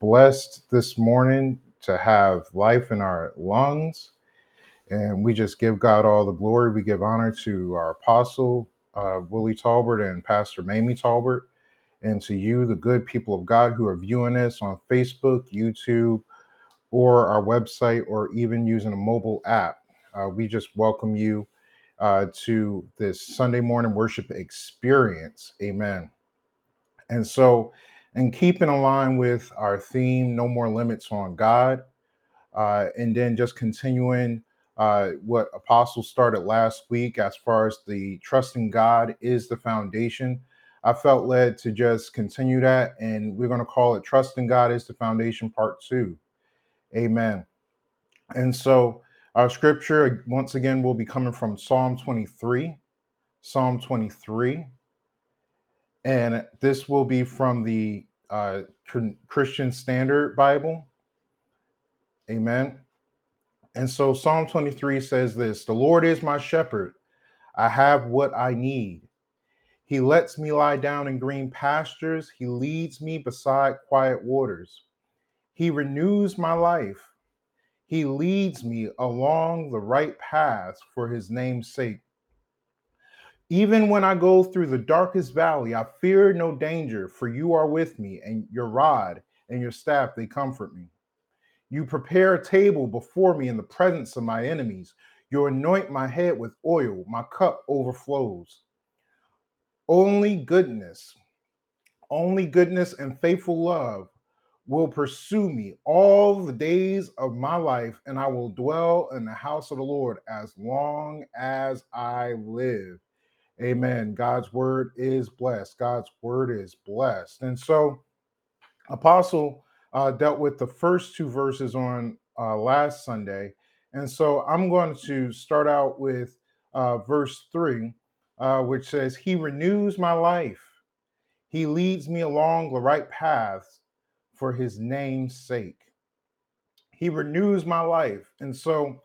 blessed this morning to have life in our lungs. And we just give God all the glory. We give honor to our apostle, uh, Willie Talbert, and Pastor Mamie Talbert, and to you, the good people of God who are viewing this on Facebook, YouTube, or our website, or even using a mobile app. Uh, we just welcome you uh, to this Sunday morning worship experience. Amen. And so, and keeping in line with our theme, No More Limits on God, uh, and then just continuing uh, what Apostle started last week as far as the trusting God is the foundation. I felt led to just continue that, and we're going to call it Trusting God is the Foundation Part Two. Amen. And so, our scripture, once again, will be coming from Psalm 23. Psalm 23. And this will be from the uh, Christian Standard Bible. Amen. And so Psalm 23 says this The Lord is my shepherd. I have what I need. He lets me lie down in green pastures. He leads me beside quiet waters. He renews my life. He leads me along the right paths for his name's sake. Even when I go through the darkest valley, I fear no danger, for you are with me, and your rod and your staff, they comfort me. You prepare a table before me in the presence of my enemies. You anoint my head with oil, my cup overflows. Only goodness, only goodness and faithful love will pursue me all the days of my life, and I will dwell in the house of the Lord as long as I live. Amen. God's word is blessed. God's word is blessed. And so, Apostle uh, dealt with the first two verses on uh, last Sunday. And so, I'm going to start out with uh, verse three, uh, which says, He renews my life, He leads me along the right paths for His name's sake. He renews my life. And so,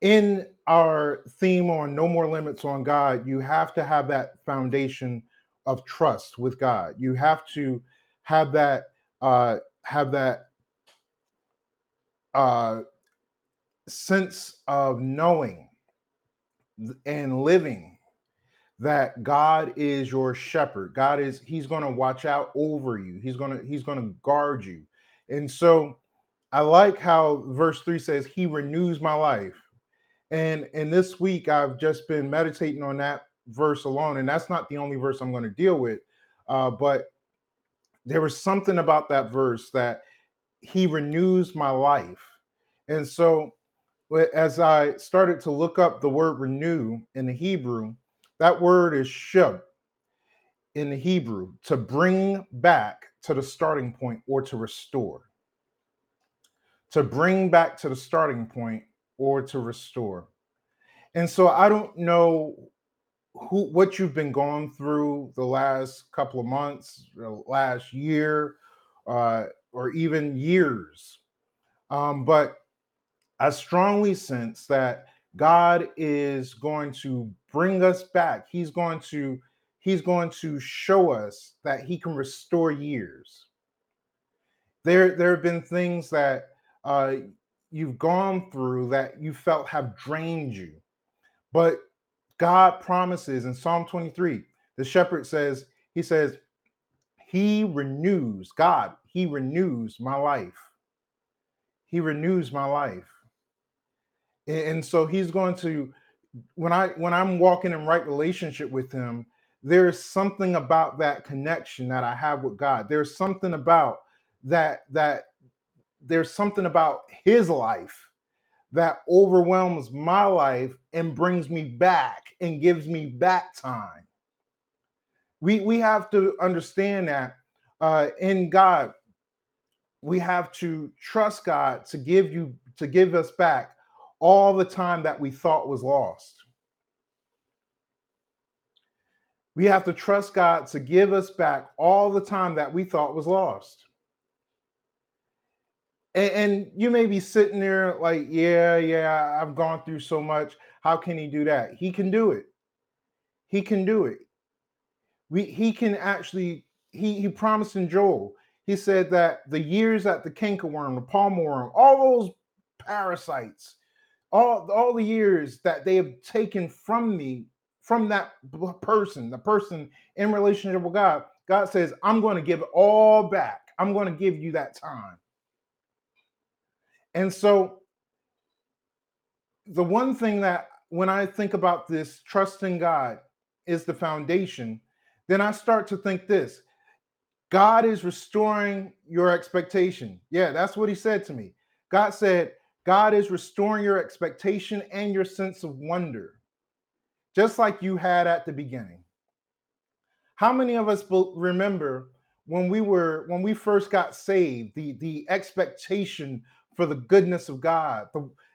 in our theme on no more limits on God, you have to have that foundation of trust with God. You have to have that uh, have that uh, sense of knowing and living that God is your shepherd. God is He's going to watch out over you. He's going to He's going to guard you. And so I like how verse three says, He renews my life. And and this week I've just been meditating on that verse alone, and that's not the only verse I'm going to deal with. Uh, but there was something about that verse that he renews my life. And so as I started to look up the word renew in the Hebrew, that word is shub in the Hebrew to bring back to the starting point or to restore. To bring back to the starting point or to restore. And so I don't know who what you've been going through the last couple of months, last year, uh, or even years. Um, but I strongly sense that God is going to bring us back. He's going to he's going to show us that he can restore years. There there have been things that uh, you've gone through that you felt have drained you. But God promises in Psalm 23, the shepherd says, He says, He renews, God, He renews my life. He renews my life. And so He's going to, when I when I'm walking in right relationship with Him, there's something about that connection that I have with God. There's something about that that there's something about his life that overwhelms my life and brings me back and gives me back time. We we have to understand that uh, in God, we have to trust God to give you to give us back all the time that we thought was lost. We have to trust God to give us back all the time that we thought was lost and, and you may be sitting there like, yeah, yeah, I've gone through so much. How can he do that? He can do it. He can do it. We he can actually he he promised in Joel. he said that the years that the cankerworm, the palmerworm, all those parasites, all, all the years that they have taken from me, from that person, the person in relationship with God, God says, I'm going to give it all back. I'm going to give you that time. And so, the one thing that when I think about this, trusting God is the foundation, then I start to think this God is restoring your expectation. Yeah, that's what he said to me. God said, God is restoring your expectation and your sense of wonder, just like you had at the beginning. How many of us remember when we were when we first got saved, the the expectation for the goodness of God,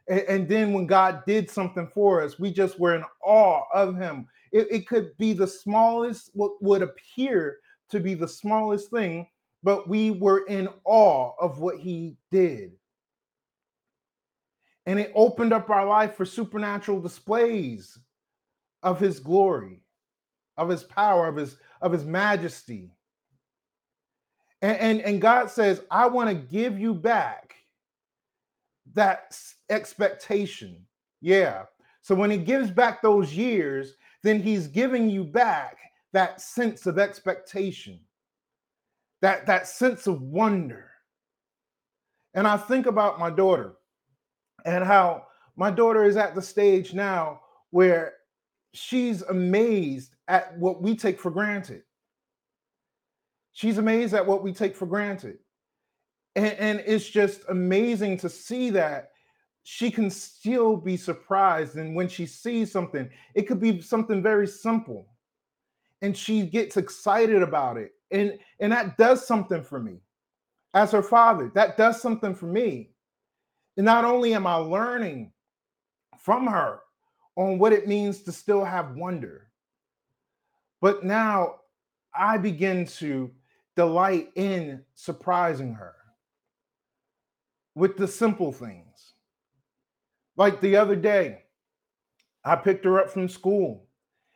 and, then when God did something for us, we just were in awe of Him. It, it could be the smallest, what would appear to be the smallest thing, but we were in awe of what he did. And it opened up our life for supernatural displays of his glory, of his power, of his of his majesty. And, and, and God says, I want to give you back that expectation. Yeah. So when he gives back those years, then he's giving you back that sense of expectation, that, that sense of wonder. And I think about my daughter and how my daughter is at the stage now where she's amazed at what we take for granted. She's amazed at what we take for granted. And, and it's just amazing to see that she can still be surprised. And when she sees something, it could be something very simple. And she gets excited about it. And and that does something for me. As her father that does something for me. And not only am i learning from her on what it means to still have wonder but now i begin to delight in surprising her with the simple things like the other day i picked her up from school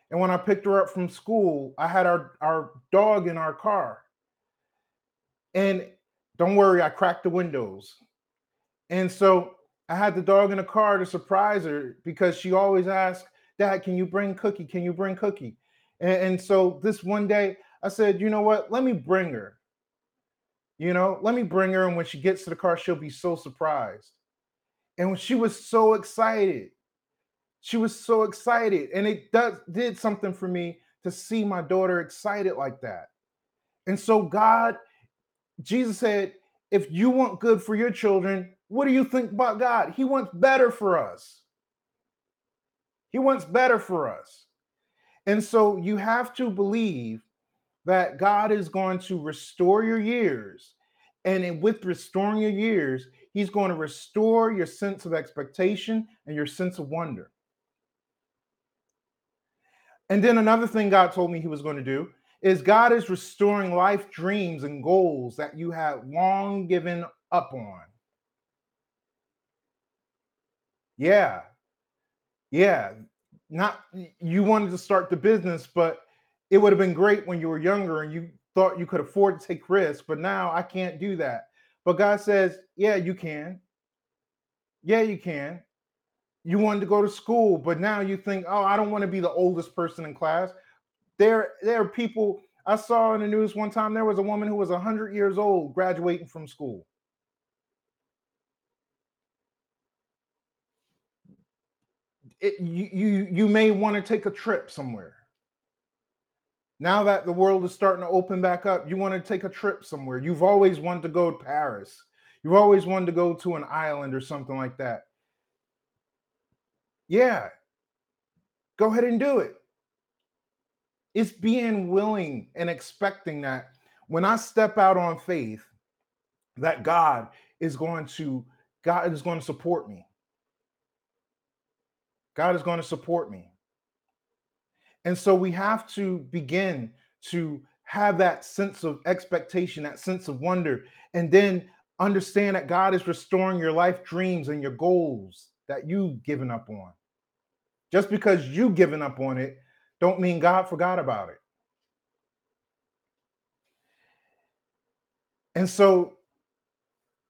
and when I picked her up from school, I had our, our dog in our car. And don't worry, I cracked the windows. And so I had the dog in the car to surprise her because she always asked, Dad, can you bring Cookie? Can you bring Cookie? And, and so this one day, I said, you know what? Let me bring her. You know, let me bring her. And when she gets to the car, she'll be so surprised. And she was so excited, she was so excited and it does did something for me to see my daughter excited like that and so god jesus said if you want good for your children what do you think about god he wants better for us he wants better for us and so you have to believe that god is going to restore your years and with restoring your years he's going to restore your sense of expectation and your sense of wonder and then another thing God told me He was going to do is God is restoring life dreams and goals that you had long given up on. Yeah. Yeah. Not you wanted to start the business, but it would have been great when you were younger and you thought you could afford to take risks, but now I can't do that. But God says, Yeah, you can. Yeah, you can you wanted to go to school, but now you think, oh, I don't want to be the oldest person in class. There, there are people I saw in the news one time. There was a woman who was 100 years old graduating from school. It, you, you, you may want to take a trip somewhere. Now that the world is starting to open back up, you want to take a trip somewhere. You've always wanted to go to Paris. You've always wanted to go to an island or something like that. Yeah, go ahead and do it. It's being willing and expecting that when I step out on faith, that God is going to God is going to support me. God is going to support me. And so we have to begin to have that sense of expectation, that sense of wonder, and then understand that God is restoring your life dreams and your goals that you've given up on. Just because you've given up on it, don't mean God forgot about it. And so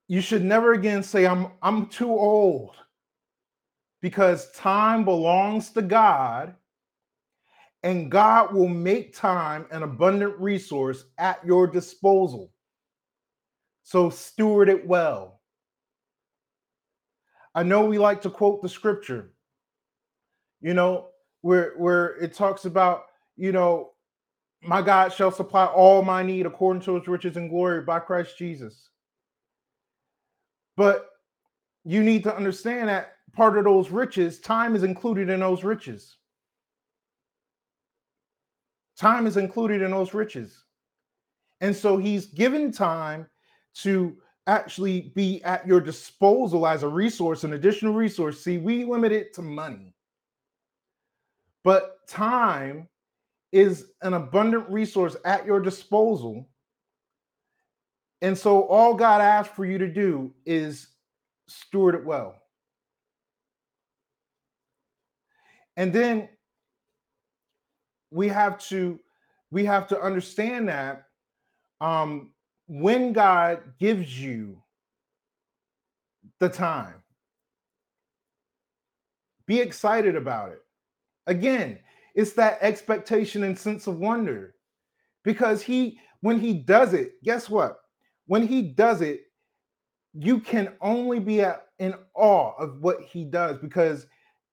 you should never again say I'm I'm too old because time belongs to God and God will make time an abundant resource at your disposal. So steward it well. I know we like to quote the scripture, you know, where where it talks about, you know, my God shall supply all my need according to his riches and glory by Christ Jesus. But you need to understand that part of those riches, time is included in those riches. Time is included in those riches. And so he's given time to actually be at your disposal as a resource, an additional resource. See, we limit it to money. But time is an abundant resource at your disposal. And so all God asks for you to do is steward it well. And then we have to we have to understand that um, when God gives you the time, be excited about it. Again, it's that expectation and sense of wonder because he when he does it, guess what? When he does it, you can only be at, in awe of what he does because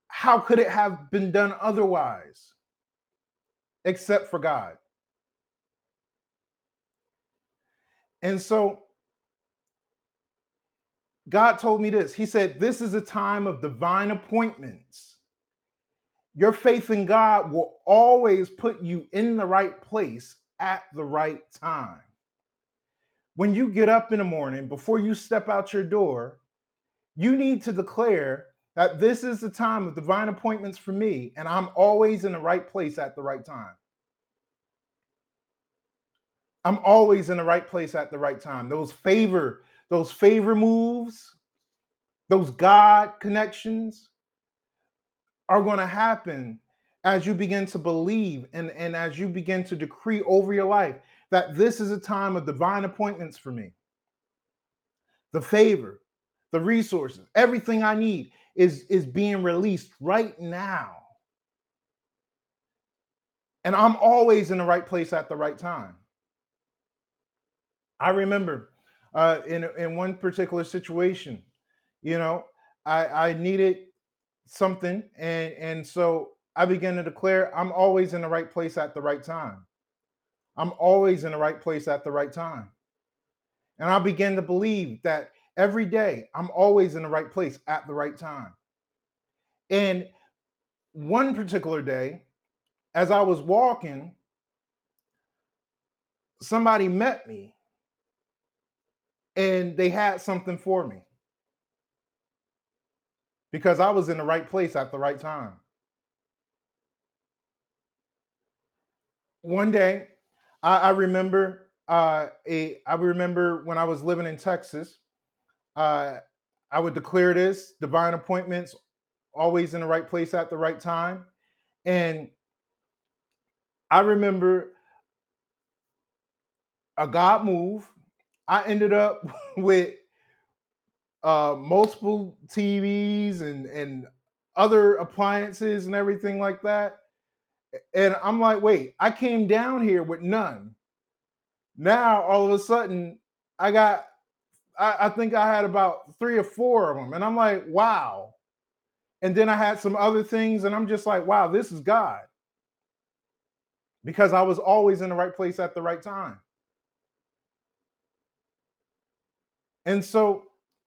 how could it have been done otherwise? Except for God. And so God told me this. He said, This is a time of divine appointments. Your faith in God will always put you in the right place at the right time. When you get up in the morning, before you step out your door, you need to declare that this is the time of divine appointments for me, and I'm always in the right place at the right time. I'm always in the right place at the right time. Those favor, those favor moves, those God connections are going to happen as you begin to believe and, and as you begin to decree over your life that this is a time of divine appointments for me. The favor, the resources, everything I need is is being released right now. And I'm always in the right place at the right time. I remember uh, in in one particular situation, you know, I I needed something, and and so I began to declare I'm always in the right place at the right time. I'm always in the right place at the right time. And I began to believe that every day I'm always in the right place at the right time. And one particular day, as I was walking, somebody met me and they had something for me because I was in the right place at the right time. One day, I, I remember uh, a I remember when I was living in Texas, uh, I would declare this divine appointments always in the right place at the right time. And I remember a God move. I ended up with uh, multiple TVs and and other appliances and everything like that. And I'm like, wait, I came down here with none. Now all of a sudden, I got, I, I think I had about three or four of them, and I'm like, wow. And then I had some other things, and I'm just like, wow, this is God. Because I was always in the right place at the right time. And so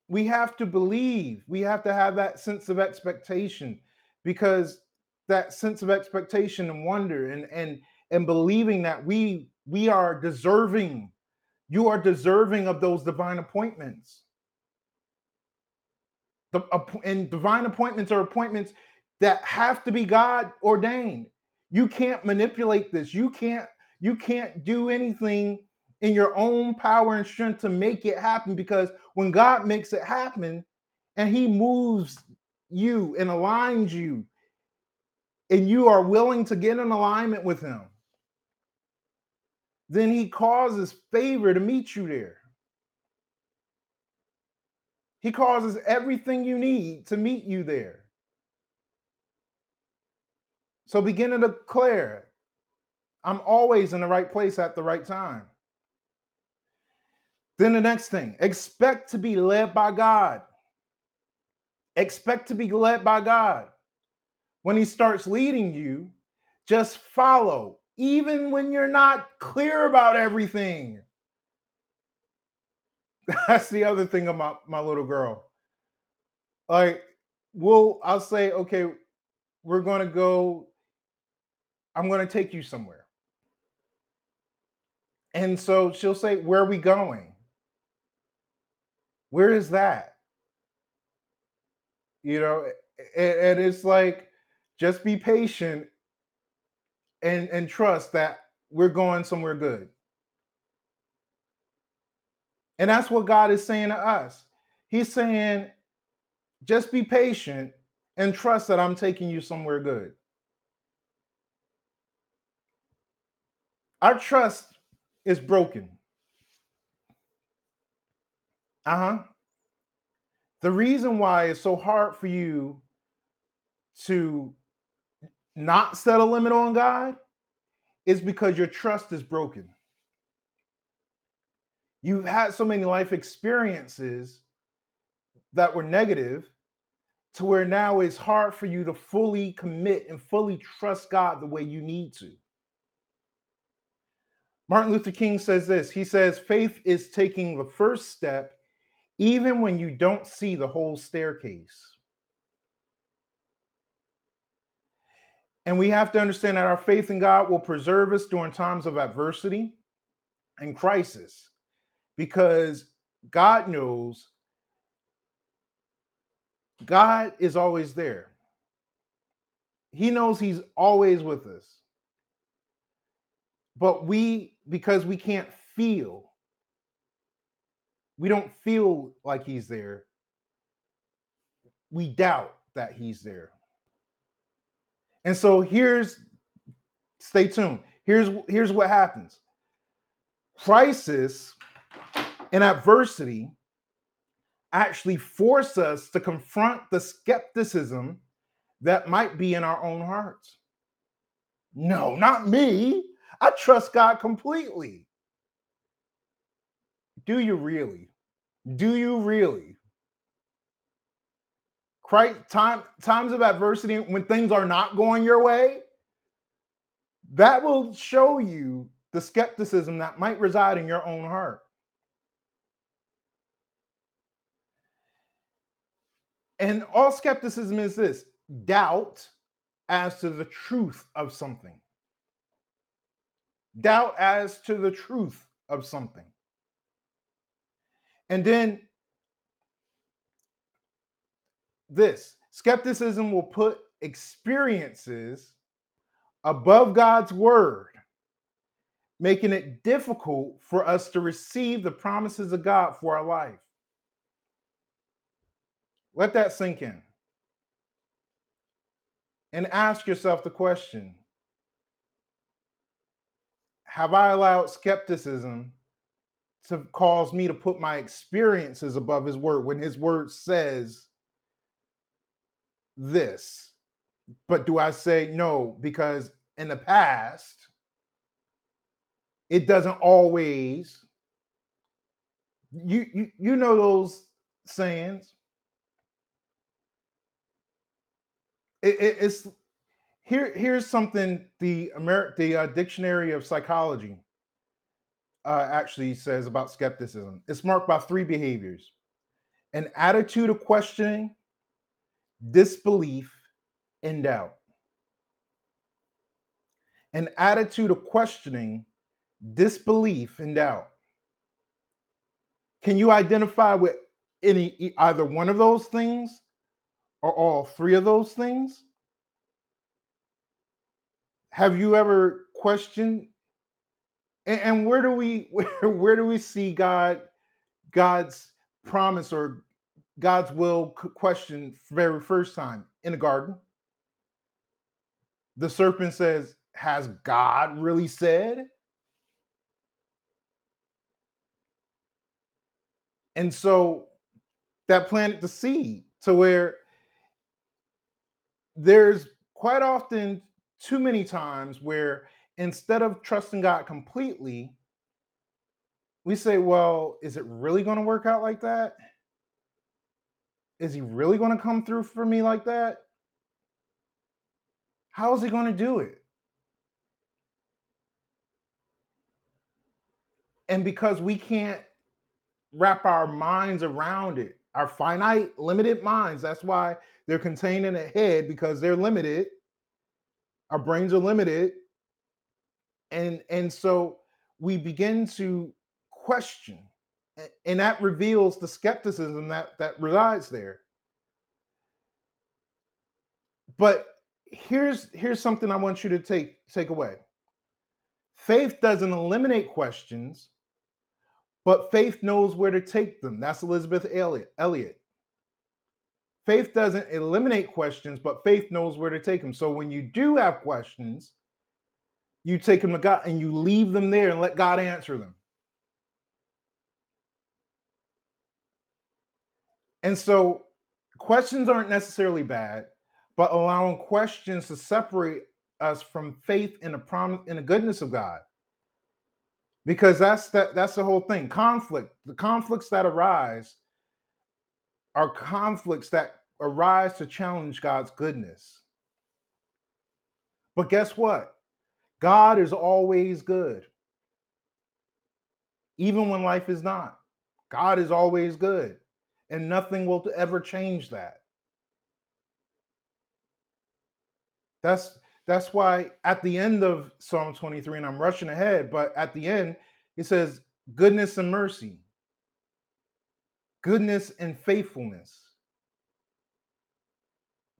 we have to believe, we have to have that sense of expectation because that sense of expectation and wonder and and and believing that we we are deserving you are deserving of those divine appointments the and divine appointments are appointments that have to be God ordained. You can't manipulate this. You can't you can't do anything in your own power and strength to make it happen because when God makes it happen and he moves you and aligns you and you are willing to get in alignment with him then he causes favor to meet you there He causes everything you need to meet you there. So begin to declare, I'm always in the right place at the right time. Then the next thing, expect to be led by God. Expect to be led by God. When He starts leading you, just follow, even when you're not clear about everything. That's the other thing about my little girl. Like, we'll, I'll say, okay, we're going to go, I'm going to take you somewhere. And so she'll say, Where are we going? Where is that? You know, and, and it's like, just be patient and and trust that we're going somewhere good. And that's what God is saying to us. He's saying, just be patient and trust that I'm taking you somewhere good. Our trust is broken. Uh huh. The reason why it's so hard for you to not set a limit on God is because your trust is broken. You've had so many life experiences that were negative to where now it's hard for you to fully commit and fully trust God the way you need to. Martin Luther King says this he says, faith is taking the first step even when you don't see the whole staircase. And we have to understand that our faith in God will preserve us during times of adversity and crisis because God knows God is always there. He knows He's always with us. But we, because we can't feel, we don't feel like He's there, we doubt that He's there. And so here's stay tuned. Here's here's what happens. Crisis and adversity actually force us to confront the skepticism that might be in our own hearts. No, not me. I trust God completely. Do you really? Do you really? Christ, time, times of adversity, when things are not going your way, that will show you the skepticism that might reside in your own heart. And all skepticism is this doubt as to the truth of something. Doubt as to the truth of something. And then this skepticism will put experiences above God's word, making it difficult for us to receive the promises of God for our life. Let that sink in. And ask yourself the question Have I allowed skepticism to cause me to put my experiences above his word when his word says this. But do I say no? Because in the past, it doesn't always. You you you know those sayings. It, it, it's here. Here's something the Amer- the uh, Dictionary of Psychology uh, actually says about skepticism. It's marked by three behaviors: an attitude of questioning, disbelief, and doubt. An attitude of questioning, disbelief, and doubt. Can you identify with any either one of those things or all three of those things? Have you ever questioned and, where do we where, where do we see God God's promise or God's will question very first time in the garden. The serpent says, Has God really said? And so that planted the seed to where there's quite often too many times where instead of trusting God completely, we say, well, is it really going to work out like that? Is he really going to come through for me like that? How is he going to do it? And because we can't wrap our minds around it, our finite, limited minds, that's why they're contained in a head because they're limited. Our brains are limited. And and so we begin to question and that reveals the skepticism that that resides there. But here's here's something i want you to take take away. Faith doesn't eliminate questions but faith knows where to take them. That's elisabeth elliot elliot. Faith doesn't eliminate questions but faith knows where to take them. So when you do have questions you take them to god and you leave them there and let god answer them And so questions aren't necessarily bad, but allowing questions to separate us from faith in the promise in the goodness of God. Because that's that that's the whole thing. Conflict, the conflicts that arise are conflicts that arise to challenge God's goodness. But guess what? God is always good. Even when life is not. God is always good and nothing will ever change that. That's that's why at the end of Psalm 23, and I'm rushing ahead, but at the end, it says, goodness and mercy, goodness and faithfulness,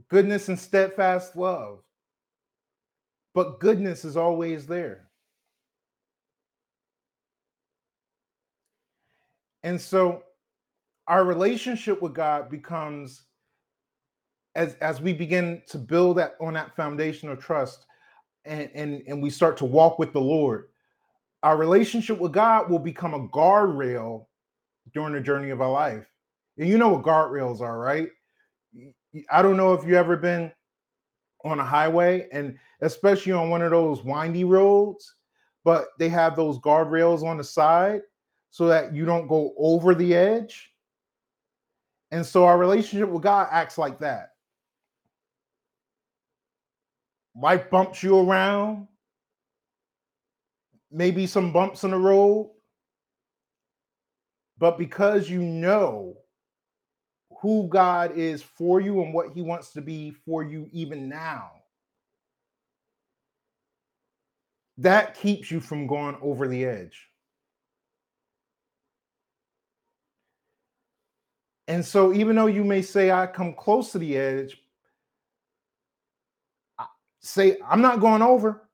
goodness and steadfast love. But goodness is always there. And so our relationship with God becomes as as we begin to build that on that foundation of trust and and and we start to walk with the Lord, our relationship with God will become a guardrail during the journey of our life. And you know what guardrails are, right? I don't know if you've ever been on a highway and especially on one of those windy roads, but they have those guardrails on the side so that you don't go over the edge. And so our relationship with God acts like that. Life bumps you around, maybe some bumps in the road. But because you know who God is for you and what he wants to be for you even now, that keeps you from going over the edge. And so, even though you may say, I come close to the edge, say, I'm not going over.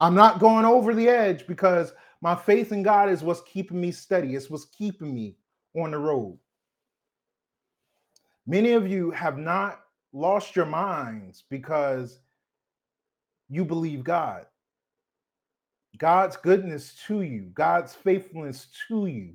I'm not going over the edge because my faith in God is what's keeping me steady. It's what's keeping me on the road. Many of you have not lost your minds because you believe God. God's goodness to you, God's faithfulness to you.